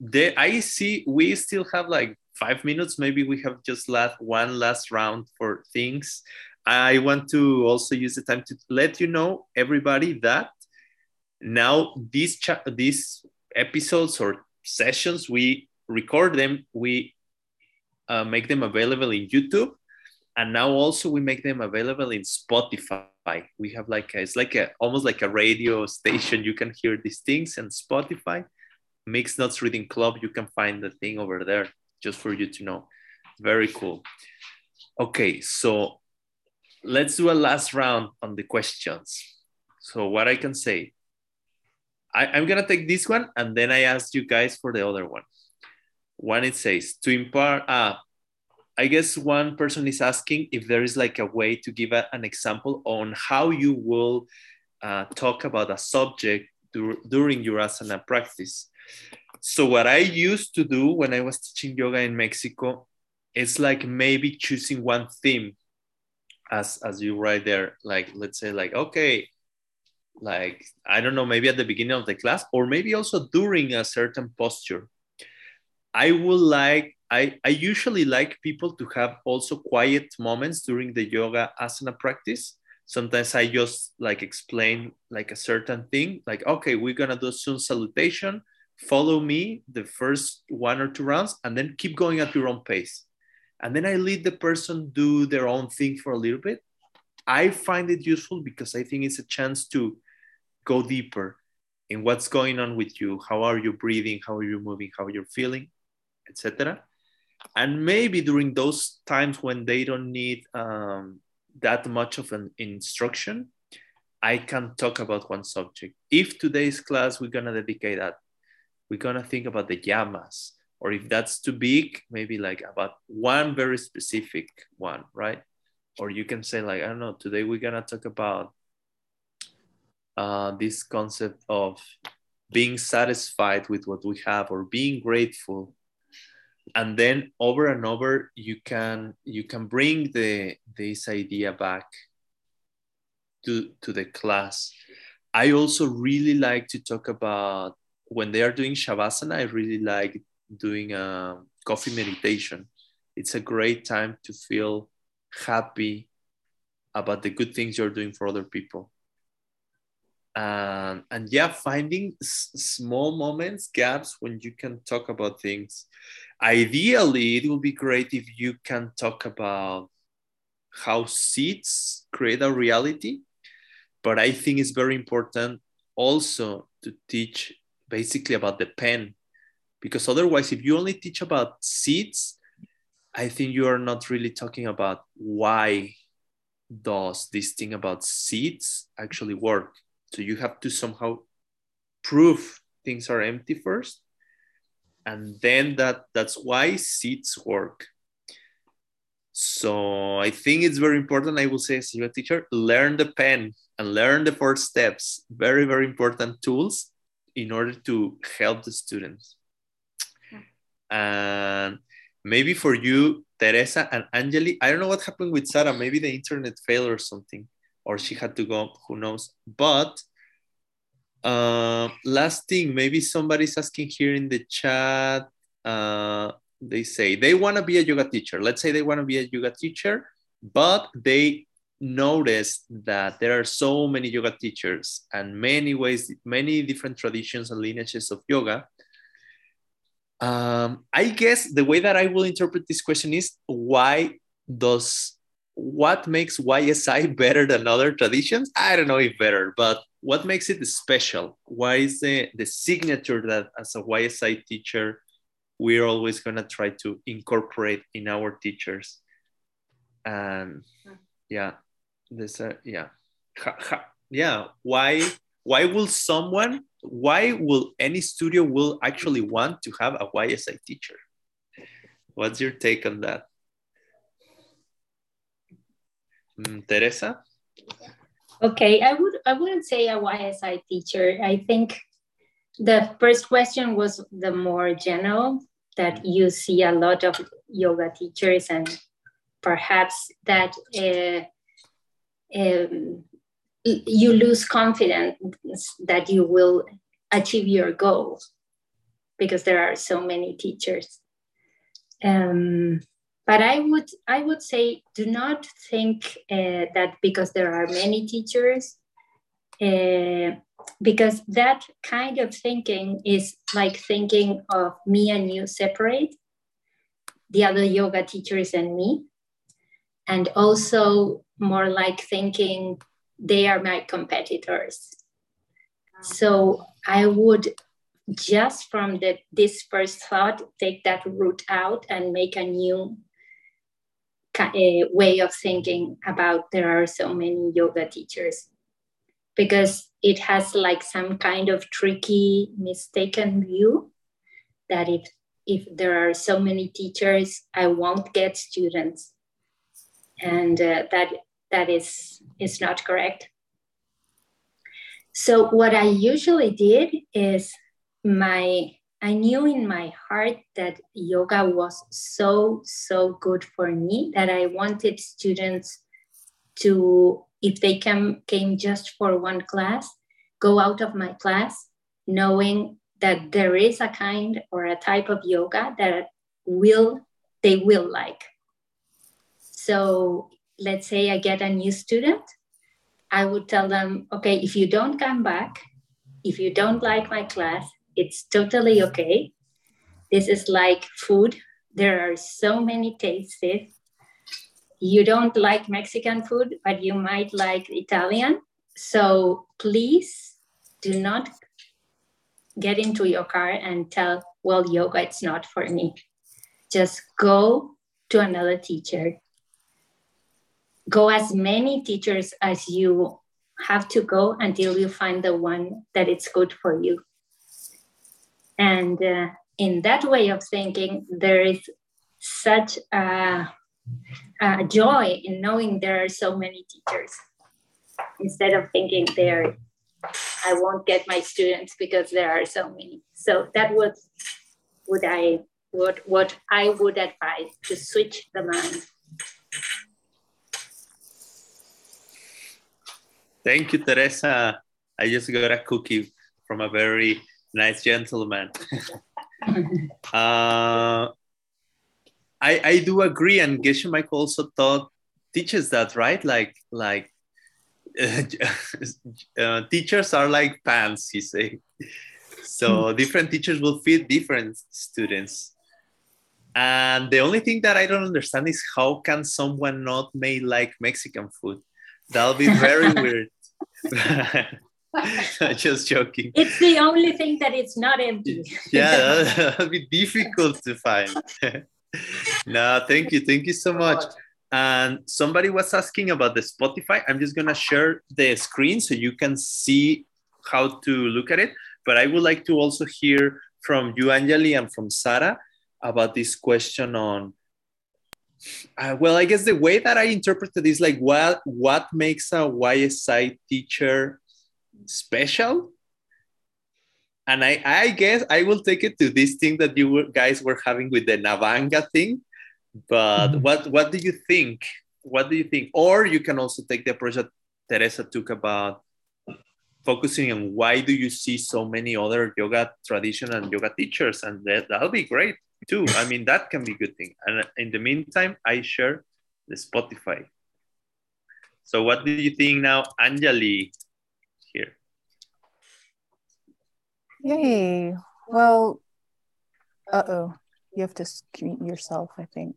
the, I see we still have like five minutes. Maybe we have just last one last round for things. I want to also use the time to let you know, everybody, that now these these episodes or sessions we record them we uh, make them available in youtube and now also we make them available in spotify. We have like a, it's like a almost like a radio station. You can hear these things and spotify. Mixed nuts reading club you can find the thing over there just for you to know. Very cool. Okay so let's do a last round on the questions. So what i can say I, am gonna take this one and then I ask you guys for the other one. One it says to impart. Uh, I guess one person is asking if there is like a way to give a, an example on how you will uh, talk about a subject dur during your asana practice. So what I used to do when I was teaching yoga in Mexico is like maybe choosing one theme as as you write there like let's say like okay like i don't know maybe at the beginning of the class or maybe also during a certain posture i would like i i usually like people to have also quiet moments during the yoga asana practice sometimes i just like explain like a certain thing like okay we're gonna do sun salutation follow me the first one or two rounds and then keep going at your own pace and then i lead the person do their own thing for a little bit I find it useful because I think it's a chance to go deeper in what's going on with you. How are you breathing? How are you moving? How you're feeling, etc. And maybe during those times when they don't need um, that much of an instruction, I can talk about one subject. If today's class we're gonna dedicate that, we're gonna think about the yamas, or if that's too big, maybe like about one very specific one, right? or you can say like i don't know today we're gonna talk about uh, this concept of being satisfied with what we have or being grateful and then over and over you can you can bring the this idea back to to the class. I also really like to talk about when they are doing shavasana i really like doing a coffee meditation. It's a great time to feel happy about the good things you're doing for other people and and yeah finding small moments gaps when you can talk about things. Ideally it will be great if you can talk about how seeds create a reality but I think it's very important also to teach basically about the pen because otherwise if you only teach about seeds i think you are not really talking about why does this thing about seeds actually work so you have to somehow prove things are empty first and then that that's why seeds work. So i think it's very important i will say as a teacher learn the pen and learn the four steps. Very very important tools in order to help the students. And maybe for you teresa and Anjali i don't know what happened with sarah. Maybe the internet failed or something or she had to go who knows but uh, last thing maybe somebody's asking here in the chat uh, they say they want to be a yoga teacher let's say they want to be a yoga teacher but they notice that there are so many yoga teachers and many ways, many different traditions and lineages of yoga. Um, I guess the way that I will interpret this question is why does what makes YSI better than other traditions? I don't know if better, but what makes it special? Why is the, the signature that as a YSI teacher, we're always gonna try to incorporate in our teachers? And yeah, this uh, yeah ha, ha, yeah why why will someone why will any studio will actually want to have a ysi teacher what's your take on that mm, teresa?
Okay i would i wouldn't say a ysi teacher. I think the first question was the more general that you see a lot of yoga teachers and perhaps that uh, um, you lose confidence that you will achieve your goals because there are so many teachers. Um, but I would I would say do not think uh, that because there are many teachers, uh, because that kind of thinking is like thinking of me and you separate, the other yoga teachers and me, and also more like thinking they are my competitors. So I would just from the this first thought take that root out and make a new uh, way of thinking about there are so many yoga teachers because it has like some kind of tricky mistaken view that if if there are so many teachers i won't get students and uh, that that is is not correct. So what I usually did is my I knew in my heart that yoga was so so good for me that I wanted students to if they came came just for one class go out of my class knowing that there is a kind or a type of yoga that will they will like. So let's say I get a new student, I would tell them, okay, if you don't come back, if you don't like my class, it's totally okay. This is like food. There are so many tastes. You don't like Mexican food, but you might like Italian. So please do not get into your car and tell, well, yoga, it's not for me. Just go to another teacher go as many teachers as you have to go until you find the one that it's good for you and uh, in that way of thinking there is such a, a, joy in knowing there are so many teachers. Instead of thinking there i won't get my students because there are so many. So that was what i what what i would advise to switch the mind.
Thank you, Teresa. I just got a cookie from a very nice gentleman. (laughs) uh, I, I do agree, and Geshe Michael also taught teaches that, right? Like like (laughs) uh, teachers are like pants, he say. So hmm. different teachers will fit different students. And the only thing that I don't understand is how can someone not may like Mexican food? That'll be very (laughs) weird. (laughs) Just joking.
It's the only thing that it's not empty.
yeah, (laughs) (laughs) that'll be difficult to find. no, thank you. Thank you so much. And somebody was asking about the Spotify. I'm just gonna share the screen so you can see how to look at it. But I would like to also hear from you, Anjali, and from Sarah about this question on uh, well i guess the way that i interpreted is like what what makes a ysi teacher special and i i guess i will take it to this thing that you guys were having with the navanga thing but mm-hmm. what what do you think what do you think or you can also take the approach that teresa took about focusing on why do you see so many other yoga tradition and yoga teachers and that, that'll be great too. I mean, that can be a good thing. And in the meantime, I share the Spotify. So what do you think now, Anjali, here?
Yay. Well, uh-oh. You have to mute yourself, I think.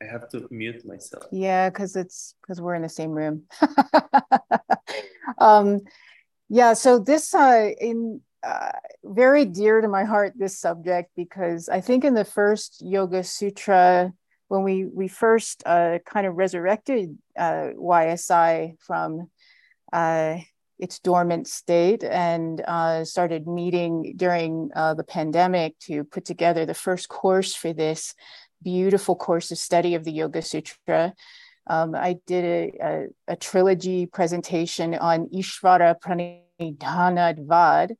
I have to mute myself.
Yeah, because it's because we're in the same room. (laughs) um, yeah, so this uh in uh, very dear to my heart this subject because I think in the first Yoga Sutra, when we we first uh, kind of resurrected uh, YSI from uh, its dormant state and uh, started meeting during uh, the pandemic to put together the first course for this beautiful course of study of the Yoga Sutra. Um, I did a, a, a, trilogy presentation on Ishvara Pranidhanadvad,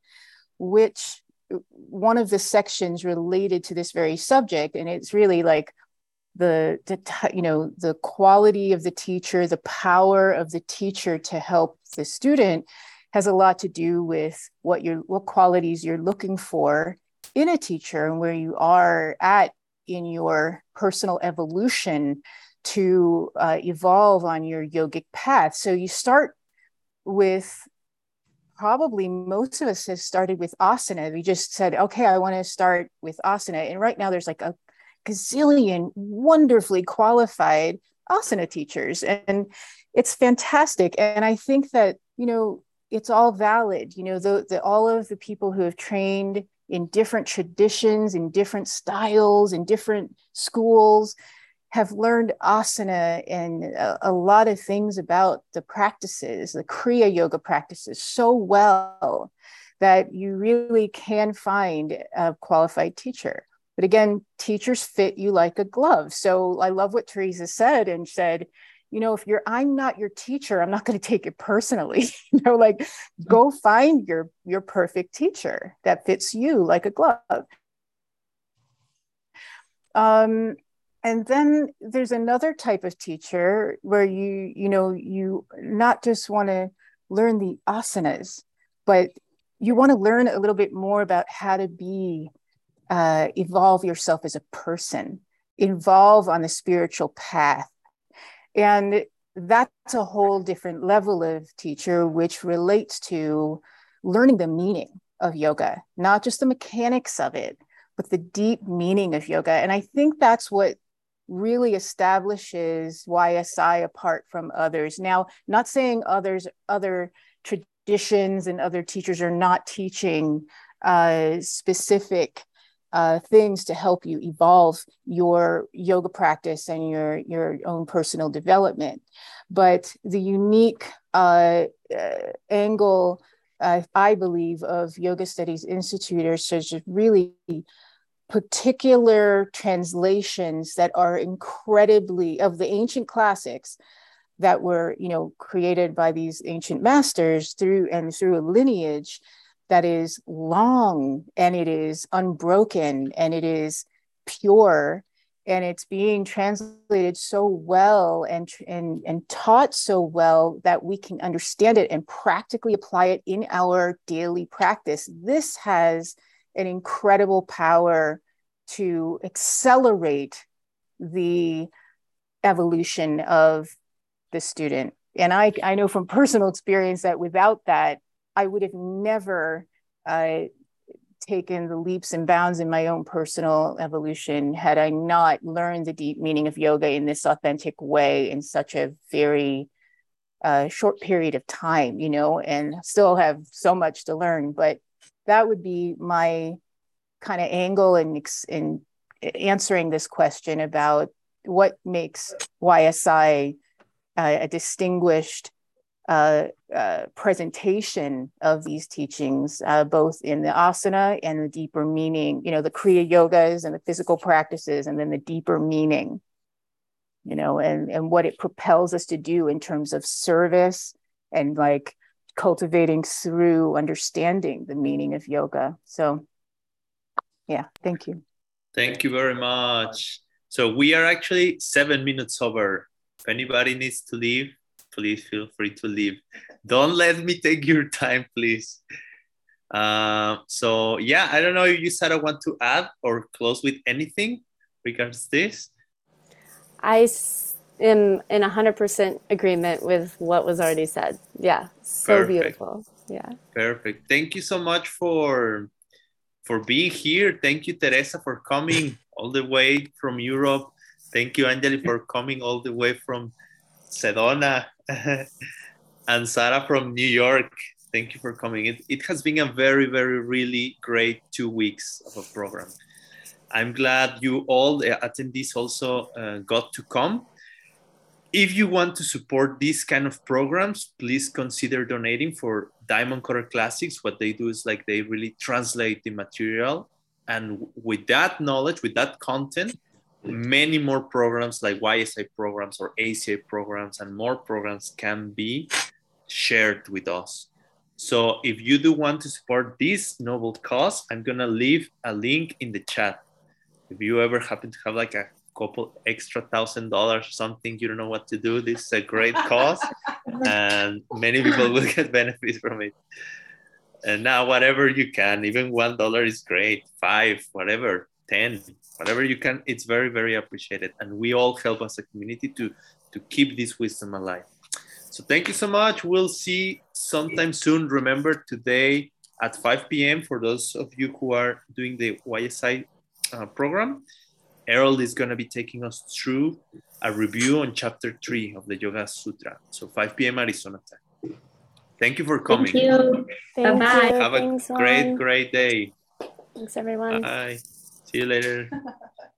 which one of the sections related to this very subject and it's really like the, the you know the quality of the teacher the power of the teacher to help the student has a lot to do with what you're what qualities you're looking for in a teacher and where you are at in your personal evolution to uh, evolve on your yogic path so you start with probably most of us have started with asana. We just said, okay, I want to start with asana. And right now there's like a gazillion wonderfully qualified asana teachers. And it's fantastic. And I think that, you know, it's all valid. You know, the, the all of the people who have trained in different traditions, in different styles, in different schools, have learned asana and a, a, lot of things about the practices, the Kriya Yoga practices, so well that you really can find a qualified teacher. But again, teachers fit you like a glove. So I love what Teresa said and said, you know, if you're I'm not your teacher, I'm not going (laughs) to take it personally. (laughs) you know, like go find your your perfect teacher that fits you like a glove. Um, and then there's another type of teacher where you you know you not just want to learn the asanas but you want to learn a little bit more about how to be uh, evolve yourself as a person evolve on the spiritual path and that's a whole different level of teacher which relates to learning the meaning of yoga not just the mechanics of it but the deep meaning of yoga and i think that's what really establishes YSI apart from others. Now, not saying others, other traditions and other teachers are not teaching uh, specific uh, things to help you evolve your yoga practice and your your own personal development. But the unique uh, uh angle, uh, I believe, of Yoga Studies Institute is really particular translations that are incredibly of the ancient classics that were you know created by these ancient masters through and through a lineage that is long and it is unbroken and it is pure and it's being translated so well and, and, and taught so well that we can understand it and practically apply it in our daily practice. This has an incredible power to accelerate the evolution of the student. And I, I know from personal experience that without that, I would have never uh, taken the leaps and bounds in my own personal evolution had I not learned the deep meaning of yoga in this authentic way, in such a very a short period of time, you know, and still have so much to learn. But that would be my kind of angle in, in answering this question about what makes YSI uh, a distinguished uh, uh, presentation of these teachings, uh, both in the asana and the deeper meaning, you know, the Kriya yogas and the physical practices, and then the deeper meaning, you know, and, and what it propels us to do in terms of service and like cultivating through understanding the meaning of yoga. So, yeah, thank you.
Thank you very much. So, we are actually seven minutes over. If anybody needs to leave, please feel free to leave. Don't let me take your time, please. Uh, so yeah, I don't know if you said I want to add or close with anything regards this.
I am in 100% agreement with what was already said. Yeah, so Perfect. beautiful. Yeah.
Perfect. Thank you so much for for being here. Thank you, Teresa, for coming all the way from Europe. Thank you, Anjali, for coming all the way from Sedona. (laughs) and Sarah from New York. Thank you for coming. It, it has been a very, very, really great two weeks of a program. I'm glad you all, the attendees, also uh, got to come. If you want to support these kind of programs, please consider donating for Diamond Cutter Classics. What they do is like they really translate the material. And with that knowledge, with that content, many more programs like YSI programs or ACI programs and more programs can be shared with us. So if you do want to support this noble cause, I'm gonna leave a link in the chat. If you ever happen to have like a couple extra thousand dollars or something, you don't know what to do, this is a great (laughs) cause and many people will get benefits from it. And now whatever you can, even one dollar is great, five, whatever, 10, whatever you can, it's very, very appreciated. And we all help as a community to, to keep this wisdom alive. So thank you so much. We'll see sometime soon. Remember today at 5 p.m. for those of you who are doing the YSI uh, program, Errol is going to be taking us through a review on chapter three of the Yoga Sutra. So 5 p.m. Arizona time. Thank you for coming.
Thank you. Bye bye.
Have a Thanks, great, great day.
Thanks, everyone.
Bye. See you later. (laughs)